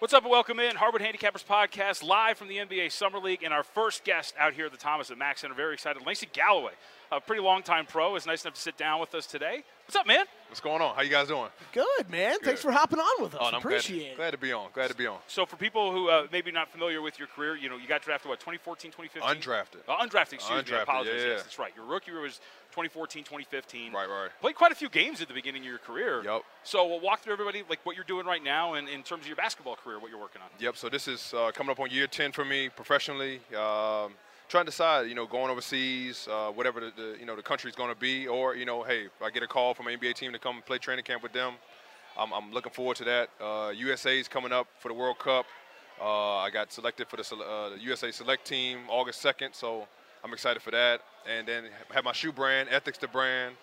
What's up and welcome in Hardwood Handicappers Podcast live from the NBA Summer League and our first guest out here at the Thomas and Mack Center. Very excited. Langston Galloway, a pretty long time pro, is nice enough to sit down with us today. What's up, man? What's going on? How you guys doing? Good, man. Thanks for hopping on with us. Oh, and I'm Appreciate glad, glad to be on. Glad to be on. So for people who uh, maybe not familiar with your career, you know, you got drafted what 2014, 2015? Undrafted. Oh, undrafted. Excuse me. I Undrafted, apologize. yeah, Yes, that's right. Your rookie year was 2014, 2015. Right, right. Played quite a few games at the beginning of your career. Yep. So we'll walk through everybody like what you're doing right now and in terms of your basketball career, what you're working on. Yep. So this is uh, coming up on year 10 for me professionally. Um, trying to decide, you know, going overseas, uh, whatever the, the you know the country's going to be, or you know, hey, I get a call from an NBA team to come play training camp with them, I'm, I'm looking forward to that. Uh, USA's coming up for the World Cup. Uh, I got selected for the, uh, the USA Select team August 2nd, so I'm excited for that. And then have my shoe brand, Ethics to Brand.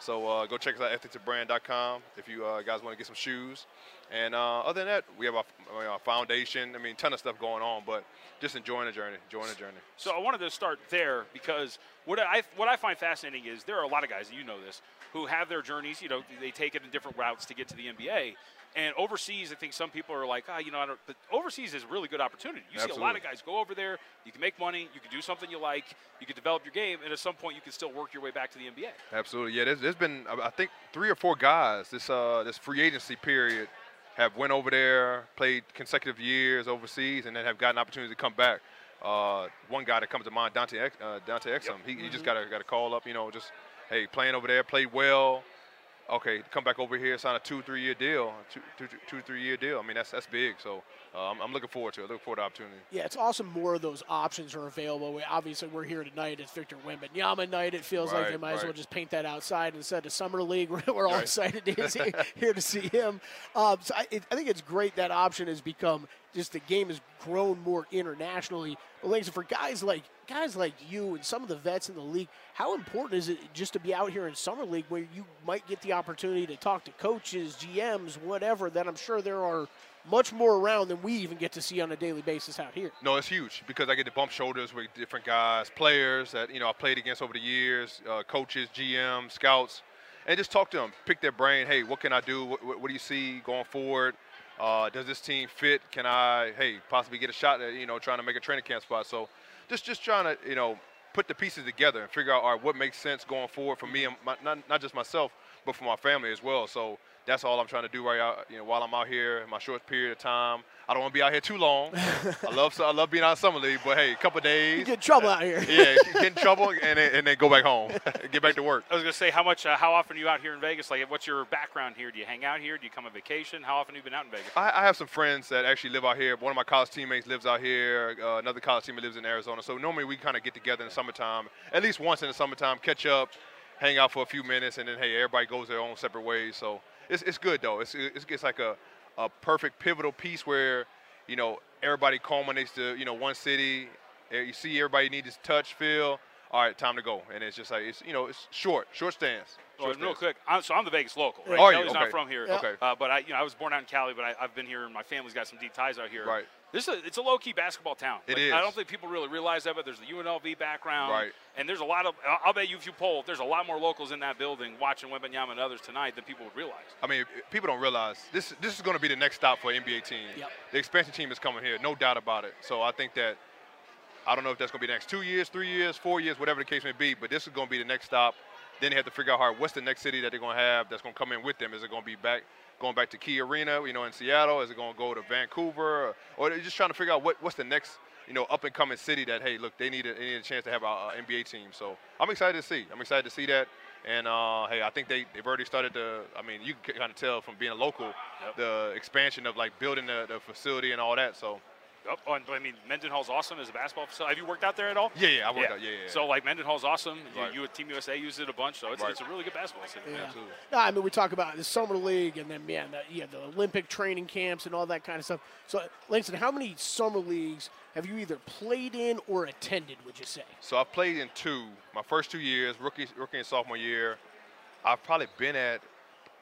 So uh, go check us out, ethicstobrand.com, if you uh, guys want to get some shoes. And uh, other than that, we have our, our foundation. I mean, ton of stuff going on, but just enjoying the journey, enjoying the journey. So I wanted to start there because what I what I find fascinating is there are a lot of guys, you know this, who have their journeys. You know, they take it in different routes to get to the NBA. And overseas, I think some people are like, ah, you know, I don't, but overseas is a really good opportunity. You see a lot of guys go over there. You can make money. You can do something you like. You can develop your game, and at some point, you can still work your way back to the NBA. Absolutely, yeah. There's, there's been I think three or four guys this uh, this free agency period have went over there, played consecutive years overseas, and then have gotten opportunity to come back. Uh, one guy that comes to mind, Dante uh, Dante Exum. He, he just got a got a call up, you know, just hey, playing over there, played well. Okay, come back over here, sign a two, three year deal, two, two, two, three year deal. I mean, that's that's big. So uh, I'm, I'm looking forward to it. Looking forward to the opportunity. Yeah, it's awesome. More of those options are available. We, obviously, we're here tonight. It's Victor Wembanyama night. It feels like they might as well just paint that outside instead of summer league. We're, we're all Right. excited to see, here to see him. Um, so I, it, I think it's great that option has become just the game has grown more internationally. But like, for guys like guys like you and some of the vets in the league, how important is it just to be out here in summer league where you might get the opportunity to talk to coaches, GMs, whatever? That I'm sure there are much more around than we even get to see on a daily basis out here. No, it's huge because I get to bump shoulders with different guys, players that you know I played against over the years, uh, coaches, GM, scouts, and just talk to them, pick their brain. Hey, what can I do? What, what, do you see going forward? Uh, does this team fit? Can I, hey, possibly get a shot at you know trying to make a training camp spot? So, just just trying to you know put the pieces together and figure out all right what makes sense going forward for me and my, not not just myself but for my family as well. So that's all I'm trying to do right out, you know, while I'm out here in my short period of time. I don't want to be out here too long. I love I love being out in summer league, but hey, a couple days. You get in trouble out here. yeah, get in trouble and then, and then go back home, get back to work. I was going to say, how much, uh, how often are you out here in Vegas? Like, what's your background here? Do you hang out here? Do you come on vacation? How often have you been out in Vegas? I, I have some friends that actually live out here. One of my college teammates lives out here. Uh, another college teammate lives in Arizona. So normally we kind of get together in the summertime, at least once in the summertime, catch up, hang out for a few minutes, and then hey, everybody goes their own separate ways. So it's, it's good though. It's, it's, it's like a, a perfect pivotal piece where you know everybody culminates to you know one city. Eh, You see everybody need to touch, feel. All right, time to go. And it's just like it's you know it's short, short stance. Well, Short real quick, I'm, so I'm the Vegas local. Right? Are? Kelly's not Okay. from here. Yeah. Okay. Uh, but I, you know, I was born out in Cali, but I, I've been here, and my family's got some deep ties out here. Right. This is a, it's a low key basketball town. It Like, is. I don't think people really realize that, but there's the UNLV background. Right. And there's a lot of. I'll- bet you if you poll, there's a lot more locals in that building watching Wembanyama and others tonight than people would realize. I mean, people don't realize this. This is going to be the next stop for an NBA team. Yep. The expansion team is coming here, no doubt about it. So I think that I don't know if that's going to be the next two years, three years, four years, whatever the case may be. But this is going to be the next stop. Then they have to figure out, right, what's the next city that they're going to have that's going to come in with them? Is it going to be back, going back to Key Arena, you know, in Seattle? Is it going to go to Vancouver, or, or they're just trying to figure out what, what's the next, you know, up and coming city that hey, look, they need a, they need a chance to have an NBA team. So I'm excited to see. I'm excited to see that. And uh, hey, I think they they've already started to. I mean, you can kind of tell from being a local, Yep. the expansion of like building the, the facility and all that. So Oh, and, I mean, Mendenhall's awesome as a basketball facility. Have you worked out there at all? yeah, yeah, I worked out. Yeah, yeah. yeah. So like Mendenhall's awesome. You- Right. You, Team USA uses it a bunch, so it's, Right. it's a really good basketball city. Yeah. Absolutely. No, I mean we talk about the summer league and then yeah, the, yeah, the Olympic training camps and all that kind of stuff. So, Langston, how many summer leagues have you either played in or attended? Would you say? So I've played in two. My first two years, rookie, rookie and sophomore year. I've probably been at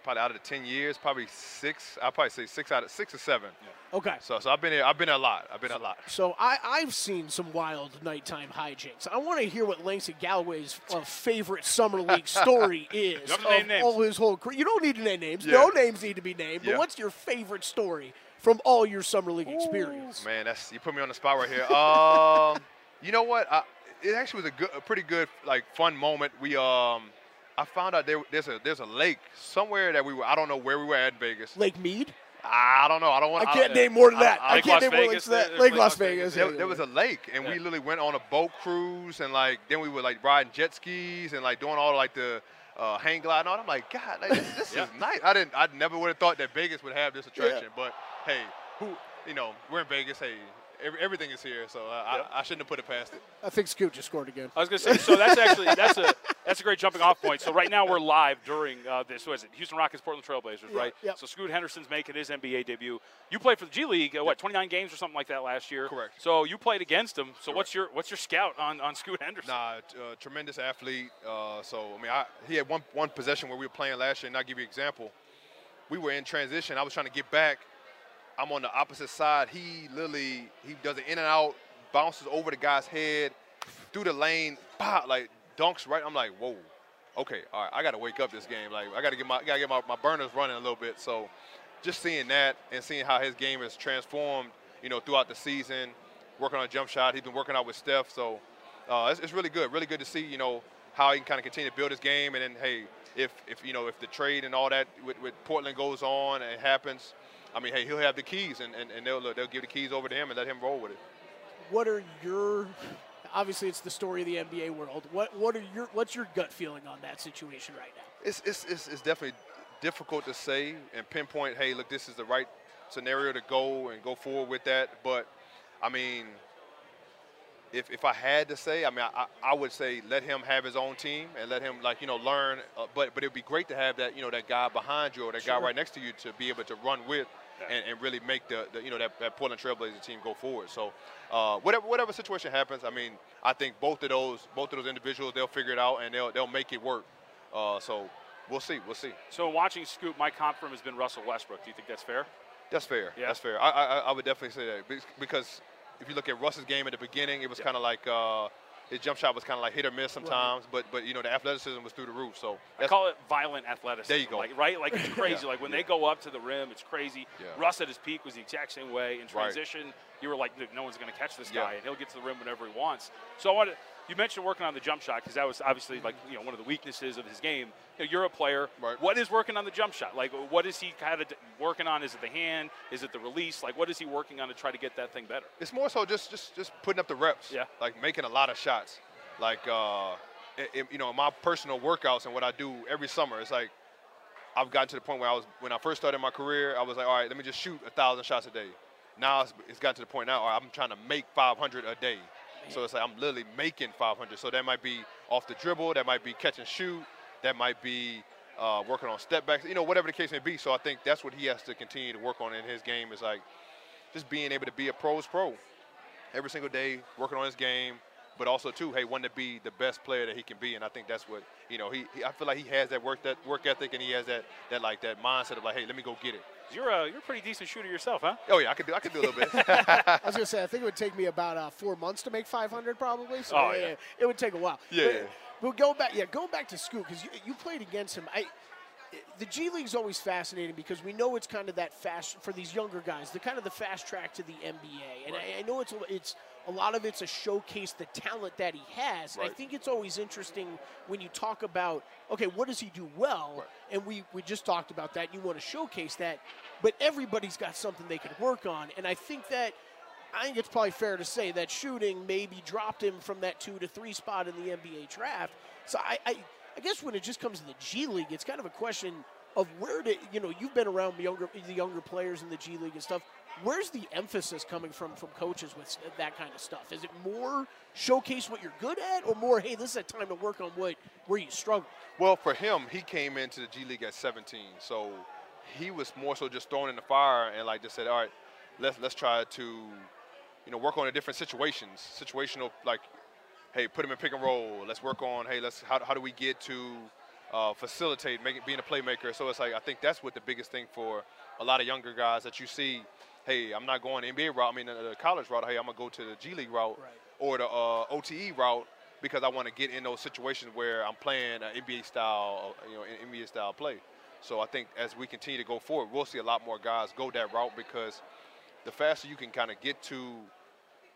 probably out of the ten years, probably six. I'll probably say six out of six or seven. Okay. So, so I've been here. I've been a lot. I've been a lot. So I, I've seen some wild nighttime hijinks. I want to hear what Langston Galloway's uh, favorite summer league story is. You name of names. all his whole career. You don't need to name names. No names need to be named. But Yeah. what's your favorite story from all your summer league experience? Man, that's you put me on the spot right here. Um, you know what? I, it actually was a good, a pretty good, like fun moment. We um, I found out there, there's a there's a lake somewhere that we were. I don't know where we were at in Vegas. Lake Mead. I don't know. I don't want. I can't name more than that. I, Lake can't Las name more Vegas, than that. Lake Lake Las Las Vegas. Vegas. There, there was a lake, and we literally went on a boat cruise, and like then we were like riding jet skis and like doing all like the uh, hang glide and all. I'm like, God, like, this, this Yeah. is nice. I didn't, I never would have thought that Vegas would have this attraction, but hey, who, you know, we're in Vegas. Hey, every, everything is here, so uh, Yeah. I, I shouldn't have put it past it. I think Scoot just scored again. I was going to say, so that's actually that's a that's a great jumping off point. So right now we're live during uh, this. What is it? Houston Rockets, Portland Trailblazers, Yeah, right? yep. So Scoot Henderson's making his NBA debut. You played for the G League, uh, what, 29 games or something like that last year? Correct. So you played against him. So what's your what's your scout on on Scoot Henderson? Nah, t- uh, tremendous athlete. Uh, so I mean, I, he had one one possession where we were playing last year, and I'll give you an example. We were in transition. I was trying to get back. I'm on the opposite side. He literally he does an in and out, bounces over the guy's head, through the lane, like dunks right. I'm like, whoa, okay, all right, I got to wake up this game. Like I got to get my got to get my, my burners running a little bit. So just seeing that and seeing how his game has transformed, you know, throughout the season, working on jump shot. He's been working out with Steph, so uh, it's, it's really good. Really good to see, you know, how he can kind of continue to build his game. And then, hey, if if you know if the trade and all that with, with Portland goes on and happens, I mean, hey, he'll have the keys, and, and, and they'll they'll give the keys over to him and let him roll with it. What are your obviously it's the story of the NBA world. What what are your what's your gut feeling on that situation right now? It's, it's, it's, it's definitely difficult to say and pinpoint, hey, look, this is the right scenario to go and go forward with that. But, I mean, if, if I had to say, I mean, I, I would say let him have his own team and let him, like, you know, learn. Uh, but but it would be great to have that, you know, that guy behind you or that Sure. guy right next to you to be able to run with and, and really make the, the, you know, that, that Portland Trailblazers team go forward. So uh, whatever whatever situation happens, I mean, I think both of those both of those individuals, they'll figure it out and they'll, they'll make it work. Uh, so we'll see. We'll see. So watching Scoot, my comp for him has been Russell Westbrook. Do you think that's fair? That's fair. Yeah. That's fair. I, I I would definitely say that because if you look at Russ's game at the beginning, it was Yeah. kind of like uh, his jump shot was kind of like hit or miss sometimes, but but you know the athleticism was through the roof. So I call it violent athleticism. There you go. Like, right? Like it's crazy. Yeah, Like when yeah. they go up to the rim, it's crazy. Yeah. Russ at his peak was the exact same way. In Right. transition, you were like, no one's going to catch this guy, and he'll get to the rim whenever he wants. So I wanted. You mentioned working on the jump shot because that was obviously like you know one of the weaknesses of his game. You know, you're a player. Right. What is working on the jump shot? Like, what is he kind of working on? Is it the hand? Is it the release? Like, what is he working on to try to get that thing better? it's more so just just just putting up the reps. Yeah. Like making a lot of shots. Like uh, it, you know, in my personal workouts and what I do every summer, it's like I've gotten to the point where I was when I first started my career, I was like, all right, let me just shoot a thousand shots a day. Now it's, it's gotten to the point now, right, I'm trying to make 500 a day. So it's like I'm literally making 500. So that might be off the dribble, that might be catch and shoot, that might be uh, working on step backs, you know, whatever the case may be. So I think that's what he has to continue to work on in his game is like just being able to be a pro's pro every single day, working on his game, but also too, hey, want to be the best player that he can be, and I think that's what you know. He, he I feel like he has that work that work ethic, and he has that that like that mindset of like, hey, let me go get it. You're a you're a pretty decent shooter yourself, huh? Oh yeah, I could do I could do a little bit. I was gonna say I think it would take me about uh, four months to make 500 probably. So Oh, yeah, yeah. it would take a while. Yeah, But, yeah. but going back, yeah, going back to Scoot because you, you played against him. I the G League's always fascinating because we know it's kind of that fast for these younger guys. The kind of the fast track to the NBA, and I, I know it's a- it's a lot of it's a showcase the talent that he has. And I think it's always interesting when you talk about okay, what does he do well? Right. And we we just talked about that. You want to showcase that, but everybody's got something they could work on, and I think that. I think it's probably fair to say that shooting maybe dropped him from that two to three spot in the NBA draft. So I, I, I guess when it just comes to the G League, it's kind of a question of where to, you know, you've been around younger, the younger players in the G League and stuff. Where's the emphasis coming from from coaches with that kind of stuff? Is it more showcase what you're good at, or more, hey, this is a time to work on what where you struggle? Well, for him, he came into the G League at 17, so he was more so just thrown in the fire and like just said, all right, let's let's try to, you know, work on the different situations, situational like, hey, put him in pick and roll. Let's work on, hey, let's how, how do we get to uh, facilitate, make it, being a playmaker. So it's like I think that's what the biggest thing for a lot of younger guys that you see. Hey, I'm not going the NBA route. I mean, the, the college route. Hey, I'm gonna go to the G League route Right. or the uh, OTE route because I want to get in those situations where I'm playing an NBA style, uh, you know, an NBA style play. So I think as we continue to go forward, we'll see a lot more guys go that route because the faster you can kind of get to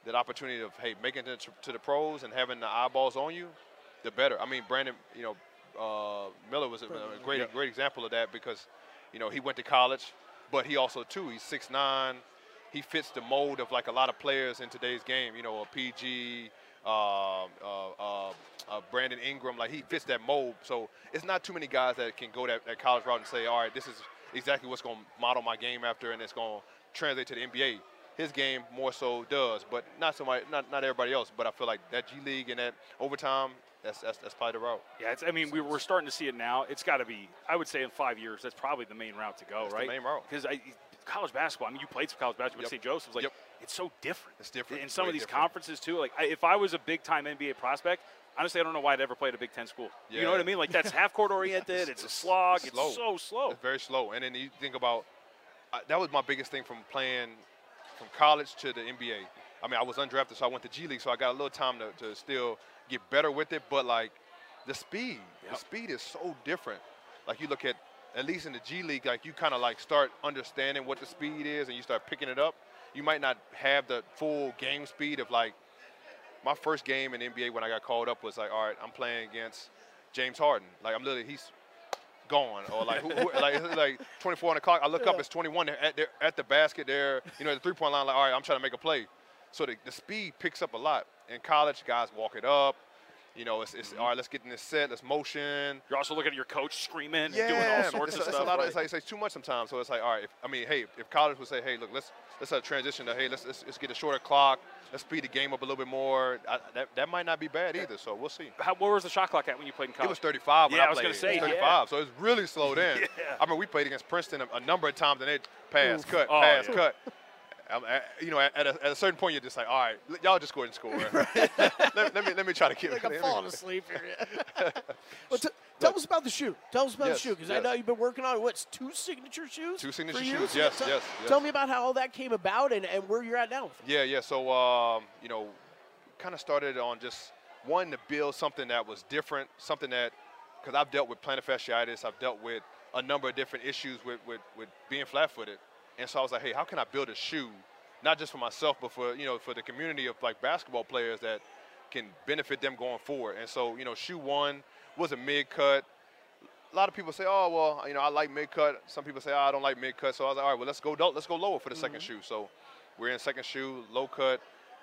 that opportunity of hey making it to, to the pros and having the eyeballs on you, the better. I mean, Brandon, you know, uh, Miller was a, a great Yeah. great example of that because you know he went to college, but he also too he's six nine. He fits the mold of like a lot of players in today's game. You know, a PG, uh, uh, uh, uh, Brandon Ingram, like he fits that mold. So it's not too many guys that can go that, that college route and say, all right, this is exactly what's going to model my game after, and it's going to translate to the NBA. His game more so does, but not so much, not, not everybody else. But I feel like that G League and that overtime, that's that's, that's probably the route. Yeah, it's, I mean, we, we're starting to see it now. It's got to be, I would say, in five years, that's probably the main route to go, That's the right? main route. Because college basketball, I mean, you played some college basketball Yep. St. Joseph's, like, Yep. it's so different. It's different. In some Way of these different. conferences, too. Like, I, if I was a big time NBA prospect, honestly, I don't know why I'd ever played a Big Ten school. Yeah. You know what I mean? Like, that's half court oriented, it's a slog, it's slow. it's so slow. It's very slow. And then you think about uh, that was my biggest thing from playing from college to the NBA. I mean, I was undrafted, so I went to G League, so I got a little time to, to still get better with it. But like the speed, the speed is so different. Like you look at at least in the G League, like you kind of like start understanding what the speed is, and you start picking it up. You might not have the full game speed of like my first game in NBA when I got called up was like, all right, I'm playing against James Harden. Like I'm literally he's gone or like who, who, like like 24 on the clock. I look up, it's 21 They're at, they're at the basket there, you know, at the three point line. Like all right, I'm trying to make a play. So the, the speed picks up a lot. In college, guys walk it up. You know, it's, it's all right. Let's get in this set. Let's motion. You're also looking at your coach screaming and Yeah, doing all sorts it's, of it's stuff. A lot of, it's, like, it's like too much sometimes. So it's like, all right. If, I mean, hey, if college would say, hey, look, let's let's have a transition to, hey, let's, let's let's get a shorter clock. Let's speed the game up a little bit more. I, that that might not be bad either. So we'll see. How, where was the shot clock at when you played in college? It was 35 when Yeah, I I was gonna say, It was yeah. 35, so it's really slowed in. Yeah. I mean, we played against Princeton a, a number of times, and they pass, cut, Oh, pass, yeah. cut. Um, at- you know, at, at, a, at a certain point, you're just like, all right, y'all just go ahead and score. let, let me let me try to keep. Like I'm let me- falling asleep here. well, t- tell us about the shoe. Tell us about Yes, the shoe because I know you've been working on what's two signature shoes. Two for signature you? shoes, yes, tell- yes, yes. Tell me about how all that came about and, and where you're at now. Yeah, yeah. So, um, you know, kind of started on just wanting to build something that was different, something that, because I've dealt with plantar fasciitis, I've dealt with a number of different issues with, with, with being flat-footed, and so I was like, hey, how can I build a shoe, not just for myself, but for you know, for the community of like basketball players that can benefit them going forward. And so, you know, shoe one was a mid cut. A lot of people say, "Oh, well, you know, I like mid cut." Some people say, oh, "I don't like mid cut." So I was like, "All right, well, let's go, let's go lower for the second shoe." So we're in second shoe, low cut,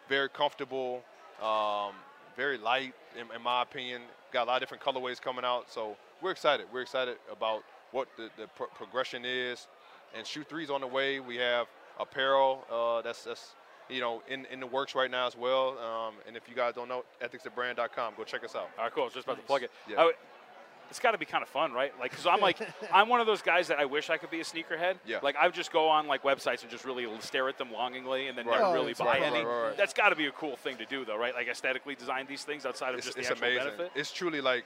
very comfortable, um, very light, in, in my opinion. Got a lot of different colorways coming out, so we're excited. We're excited about what the, the pro- progression is. And shoe three's on the way. We have apparel uh, that's that's you know in, in the works right now as well. Um, and if you guys don't know, ethicsofbrand.com, go check us out. All right, cool. I was just about to plug it. Yeah. I would- it's got to be kind of fun, right? Like, because I'm like, I'm one of those guys that I wish I could be a sneakerhead. Yeah. Like, I would just go on like websites and just really stare at them longingly, and then Right. never Oh, really buy right, any. right, right, right. That's got to be a cool thing to do, though, right? Like aesthetically design these things outside of it's, just it's the actual amazing. benefit. It's truly like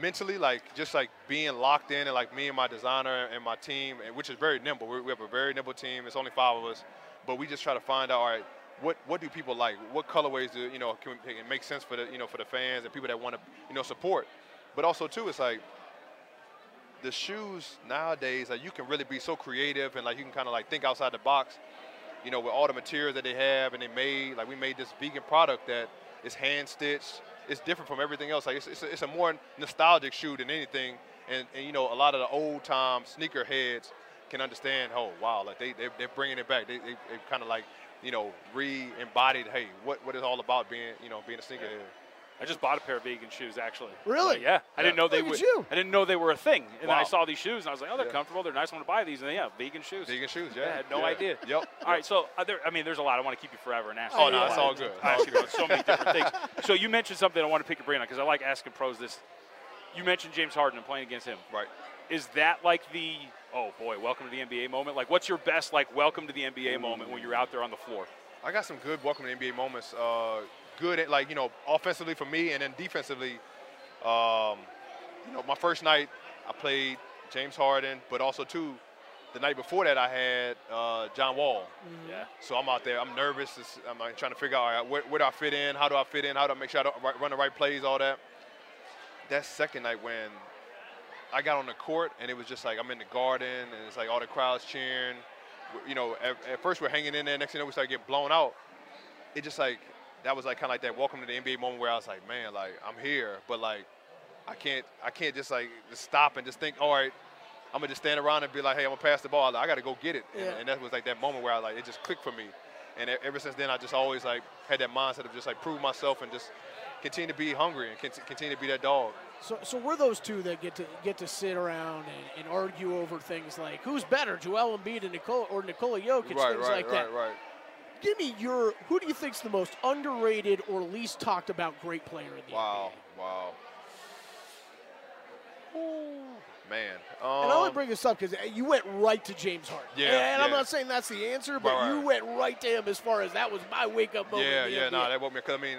mentally, like just like being locked in, and like me and my designer and my team, and which is very nimble. We, we have a very nimble team. It's only five of us, but we just try to find out. All right, what what do people like? What colorways do you know can, can make sense for the you know for the fans and people that want to you know support? But also too, it's like the shoes nowadays, like you can really be so creative and like you can kind of like think outside the box. You know, with all the materials that they have and they made, like we made this vegan product that is hand stitched. It's different from everything else. Like it's, it's, a, it's a more nostalgic shoe than anything. And, and you know, a lot of the old time sneaker heads can understand. Oh wow, like they they they're bringing it back. They they, they kind of like you know re-embodied. Hey, what what is all about being you know being a sneakerhead. I just bought a pair of vegan shoes actually. Really? Like, yeah. I didn't know they Look at would. I didn't know they were a thing, and then I saw these shoes, and I was like, oh, they're Yeah. comfortable. They're nice. I want to buy these, and then, yeah, vegan shoes. Vegan shoes, yeah. I had no yeah. idea. Yep. All right, so uh, there, I mean, there's a lot. I want to keep you forever and ask. Oh, you no, it's all good. I ask you about so many different things. So you mentioned something I want to pick your brain on because I like asking pros this. You mentioned James Harden and playing against him. Right. Is that like the oh boy, welcome to the NBA moment? Like, what's your best like welcome to the NBA moment when you're out there on the floor? I got some good welcome to NBA moments. Uh, good, at, like you know, offensively for me, and then defensively. Um, you know, my first night I played James Harden, but also too, the night before that I had uh, John Wall. Yeah. So I'm out there. I'm nervous. It's, I'm like, trying to figure out all right, where, where do I fit in? How do I fit in? How do I make sure I don't run the right plays? All that. That second night when I got on the court and it was just like I'm in the garden and it's like all the crowds cheering. You know, at, at first we're hanging in there. Next thing you know, we start getting blown out. It just like that was like kind of like that welcome to the NBA moment where I was like, man, like I'm here, but like I can't I can't just like just stop and just think, all right, I'm gonna just stand around and be like, hey, I'm gonna pass the ball. I got to go get it. And, Yeah. and that was like that moment where I like it just clicked for me. And ever since then, I just always like had that mindset of just like prove myself and just continue to be hungry and continue to be that dog. So, so we're those two that get to get to sit around and, and argue over things like who's better, Joel Embiid and Nikola, or Nikola Jokic, right, things right, like right, that. right. Give me your who do you think's the most underrated or least talked about great player in the Wow, wow. Ooh, man. Um, NBA? And I only bring this up because you went right to James Harden. Yeah, And I'm not saying that's the answer, but Right, you right. went right to him as far as that was my wake up moment. Yeah, yeah, NBA. no, that woke me. Cause I mean,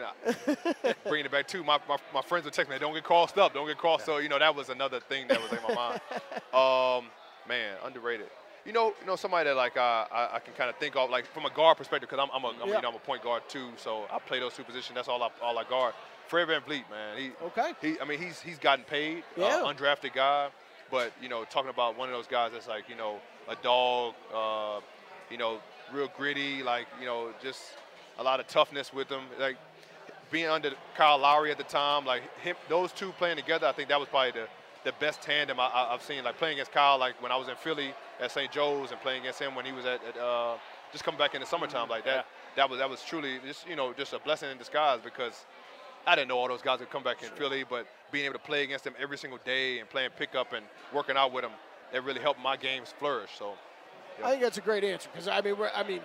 I- bringing it back too. My, my, my friends would text me, "Don't get crossed up, don't get crossed." So you know that was another thing that was in my mind. Um, man, underrated. You know, you know somebody that like uh, I, I can kind of think of like from a guard perspective because I'm, I'm, a, I'm Yeah. you know I'm a point guard too, so I play those two positions. That's all I all I guard. Fred VanVleet, man, he Okay. he I mean he's he's gotten paid, Yeah. uh, undrafted guy, but you know talking about one of those guys that's like you know a dog, uh, you know real gritty, like you know just a lot of toughness with him, like being under Kyle Lowry at the time, like him, those two playing together, I think that was probably the, the best tandem I, I, I've seen. Like playing against Kyle, like when I was in Philly at St. Joe's, and playing against him when he was at, at uh, just coming back in the summertime, like that. That was that was truly just you know just a blessing in disguise because I didn't know all those guys would come back in Philly, but being able to play against them every single day and playing pickup and working out with them, that really helped my games flourish. So I think that's a great answer because I mean, we're, I mean,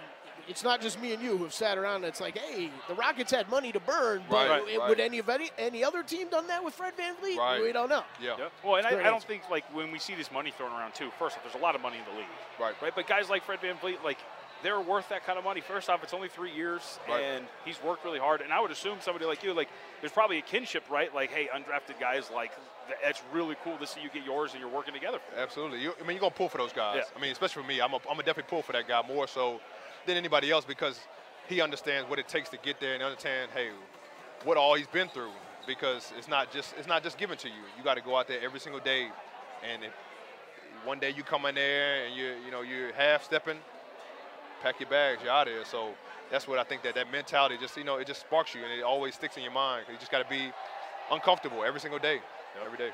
it's not just me and you who have sat around. and It's like, hey, the Rockets had money to burn, but Right, it- right. would any of any any other team done that with Fred VanVleet? Right. We don't know. yeah, Yep. Well, and I, I don't think like when we see this money thrown around too. First off, there's a lot of money in the league, right. right? But guys like Fred VanVleet, like they're worth that kind of money. First off, it's only three years, Right. and he's worked really hard. And I would assume somebody like you, like there's probably a kinship, right? Like, hey, undrafted guys, like th- it's really cool to see you get yours and you're working together for. Absolutely. You, I mean, you're gonna pull for those guys. Yeah. I mean, especially for me, I'm going to definitely pull for that guy more so than anybody else because he understands what it takes to get there and understand, hey, what all he's been through. Because it's not just it's not just given to you. You got to go out there every single day, and if one day you come in there and you you know you're half stepping, pack your bags, you're out of here. So that's what I think that that mentality just you know it just sparks you and it always sticks in your mind. You just got to be uncomfortable every single day, every day.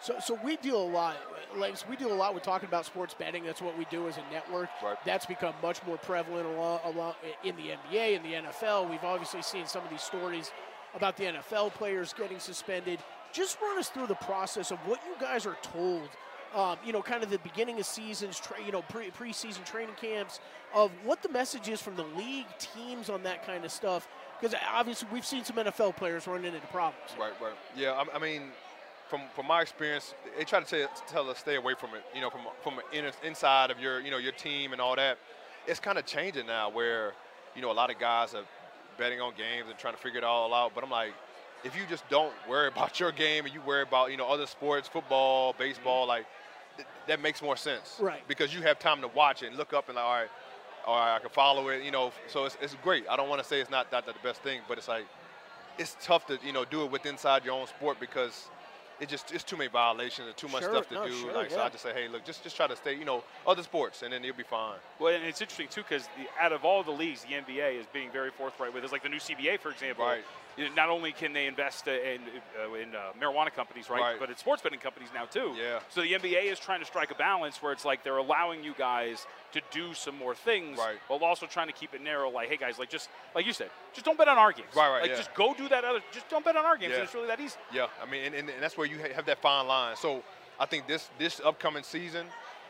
So, so we deal a lot, like we deal a lot with talking about sports betting. That's what we do as a network. Right. That's become much more prevalent along, along in the NBA, in the NFL. We've obviously seen some of these stories about the NFL players getting suspended. Just run us through the process of what you guys are told. Um, you know, kind of the beginning of seasons, tra- you know, pre preseason training camps, of what the message is from the league teams on that kind of stuff. Because obviously, we've seen some NFL players run into problems. Right, right. Yeah, I, I mean, from from my experience, they try to tell, tell us stay away from it. You know, from from in, inside of your you know your team and all that. It's kind of changing now, where you know a lot of guys are betting on games and trying to figure it all out. But I'm like, if you just don't worry about your game and you worry about you know other sports, football, baseball, mm-hmm. like th- that makes more sense. Right. Because you have time to watch it and look up and like, all right, all right, I can follow it. You know, so it's, it's great. I don't want to say it's not, not the best thing, but it's like it's tough to you know do it with inside your own sport because it just it's too many violations and too much Sure, stuff to no, do. sure, like so. I just say, hey, look, just just try to stay, you know, other sports, and then you'll be fine. Well, and it's interesting too because out of all the leagues, the NBA is being very forthright with. It's like the new CBA, for example. Right. Not only can they invest uh, in uh, in uh, marijuana companies, right, Right. but in sports betting companies now too. Yeah. So the NBA is trying to strike a balance where it's like they're allowing you guys to do some more things, Right. while also trying to keep it narrow. Like, hey guys, like just like you said, just don't bet on our games. Right, right, Like yeah. just go do that other. Just don't bet on our games. Yeah. It's really that easy. Yeah, I mean, and, and, and that's where you have that fine line. So I think this this upcoming season,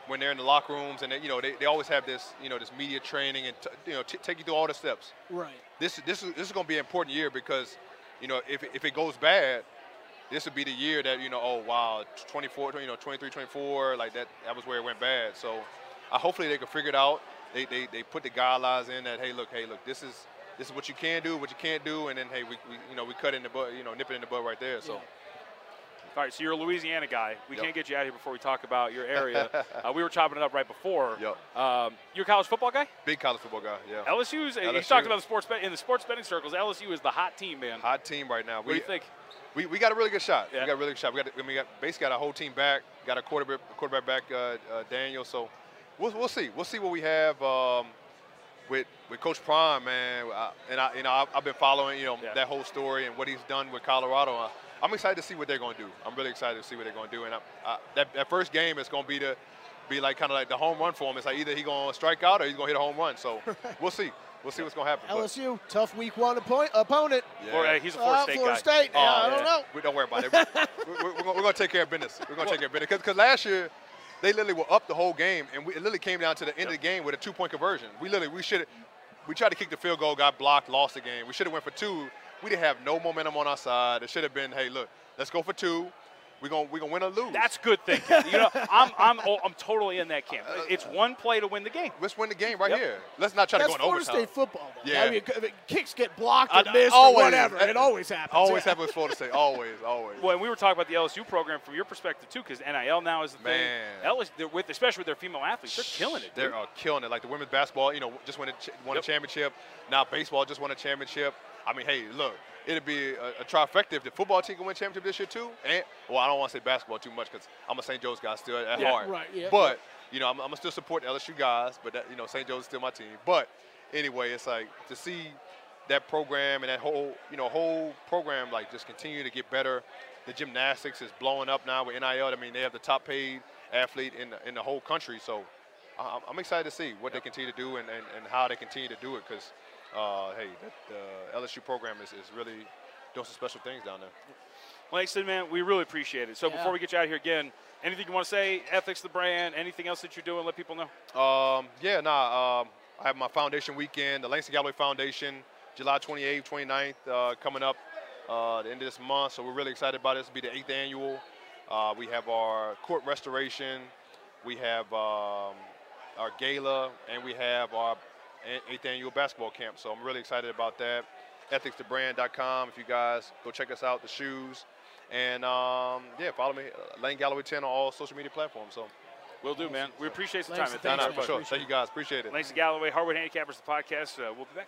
when they're in the locker rooms and they, you know they, they always have this you know this media training and t- you know t- take you through all the steps. Right. This this is this is going to be an important year because you know if if it goes bad, this would be the year that you know oh wow 24 you know 23 24 like that that was where it went bad. So uh, hopefully they can figure it out. They, they they put the guidelines in that hey look hey look this is this is what you can do what you can't do and then hey we, we you know we cut in the butt you know nip it in the butt right there. So. Yeah. All right, so you're a Louisiana guy. We Yep. can't get you out of here before we talk about your area. uh, we were chopping it up right before. Yep. Um, you're a college football guy. Big college football guy, yeah. LSU's. You LSU. talked about the sports bet in the sports betting circles. LSU is the hot team, man. Hot team right now. What do you think? We, we got a really good shot. Yeah. We got a really good shot. We got I mean, we got basically got our whole team back. Got a quarterback quarterback back, uh, uh, Daniel. So we'll, we'll see. We'll see what we have um, with with Coach Prime, man. I, and I you know I've, I've been following you know Yeah. that whole story and what he's done with Colorado. I, I'm excited to see what they're going to do. I'm really excited to see what they're going to do. And I, I, that that first game is going to be the be like kind of like the home run for him. It's like either he's going to strike out or he's going to hit a home run. So we'll see. We'll see what's going to happen. But- LSU, tough week one oppo- opponent. Yeah. Or, uh, he's a Florida Uh, State Florida guy. State. Yeah, Oh, I don't know. We don't worry about it. we're, we're, we're going to take care of business. We're going to take care of business. Because last year, they literally were up the whole game, and we, it literally came down to the end of the game with a two-point conversion. We literally, we should we tried to kick the field goal, got blocked, lost the game. We should have went for two. We didn't have no momentum on our side. It should have been, hey, look, let's go for two. We're going we're gonna win or lose. That's good thinking. you know, I'm I'm oh, I'm totally in that camp. It's one play to win the game. Let's win the game right Yep. here. Let's not try That's to go in Florida overtime. State football. Though. Yeah. I mean, kicks get blocked I- or missed always. or whatever. It always happens. Always Yeah. happens with Florida State. Always, always. Well, and we were talking about the LSU program from your perspective too, because NIL now is the Man. thing. LSU, they're with especially with their female athletes, they're killing it. They're dude. uh, killing it. Like the women's basketball, you know, just won a, ch- won Yep. a championship. Now baseball just won a championship. I mean, hey, look, it'd be a, a trifecta if the football team can win championship this year too. And well, I don't want to say basketball too much because I'm a St. Joe's guy still at Yeah, heart. right, yeah. But you know, I'm, I'm gonna still support the LSU guys. But that, you know, St. Joe's is still my team. But anyway, it's like to see that program and that whole you know whole program like just continue to get better. The gymnastics is blowing up now with NIL. I mean, they have the top paid athlete in the, in the whole country. So I- I'm excited to see what they continue to do and, and, and how they continue to do it because, uh, hey, the, the LSU program is, is really doing some special things down there. Langston, man, we really appreciate it. So Yeah. before we get you out of here again, anything you want to say? Ethics, the brand, anything else that you're doing? Let people know. Um, yeah, nah, um, I have my foundation weekend, the Langston Galloway Foundation, July 28th, 29th, uh, coming up uh, the end of this month. So we're really excited about this. It'll be the eighth annual. Uh, we have our court restoration. We have um, our gala, and we have our a- eighth annual basketball camp. So I'm really excited about that. EthicsToBrand.com. If you guys go check us out, the shoes, and um, yeah, follow me, uh, Lang Galloway 10 on all social media platforms. So, We'll do, man. We appreciate the time. Langston, man. nah, Thanks nah, so for sure. Thank you guys. Appreciate it. Langston Galloway, Hardwood Handicappers, the podcast. Uh, we'll be back.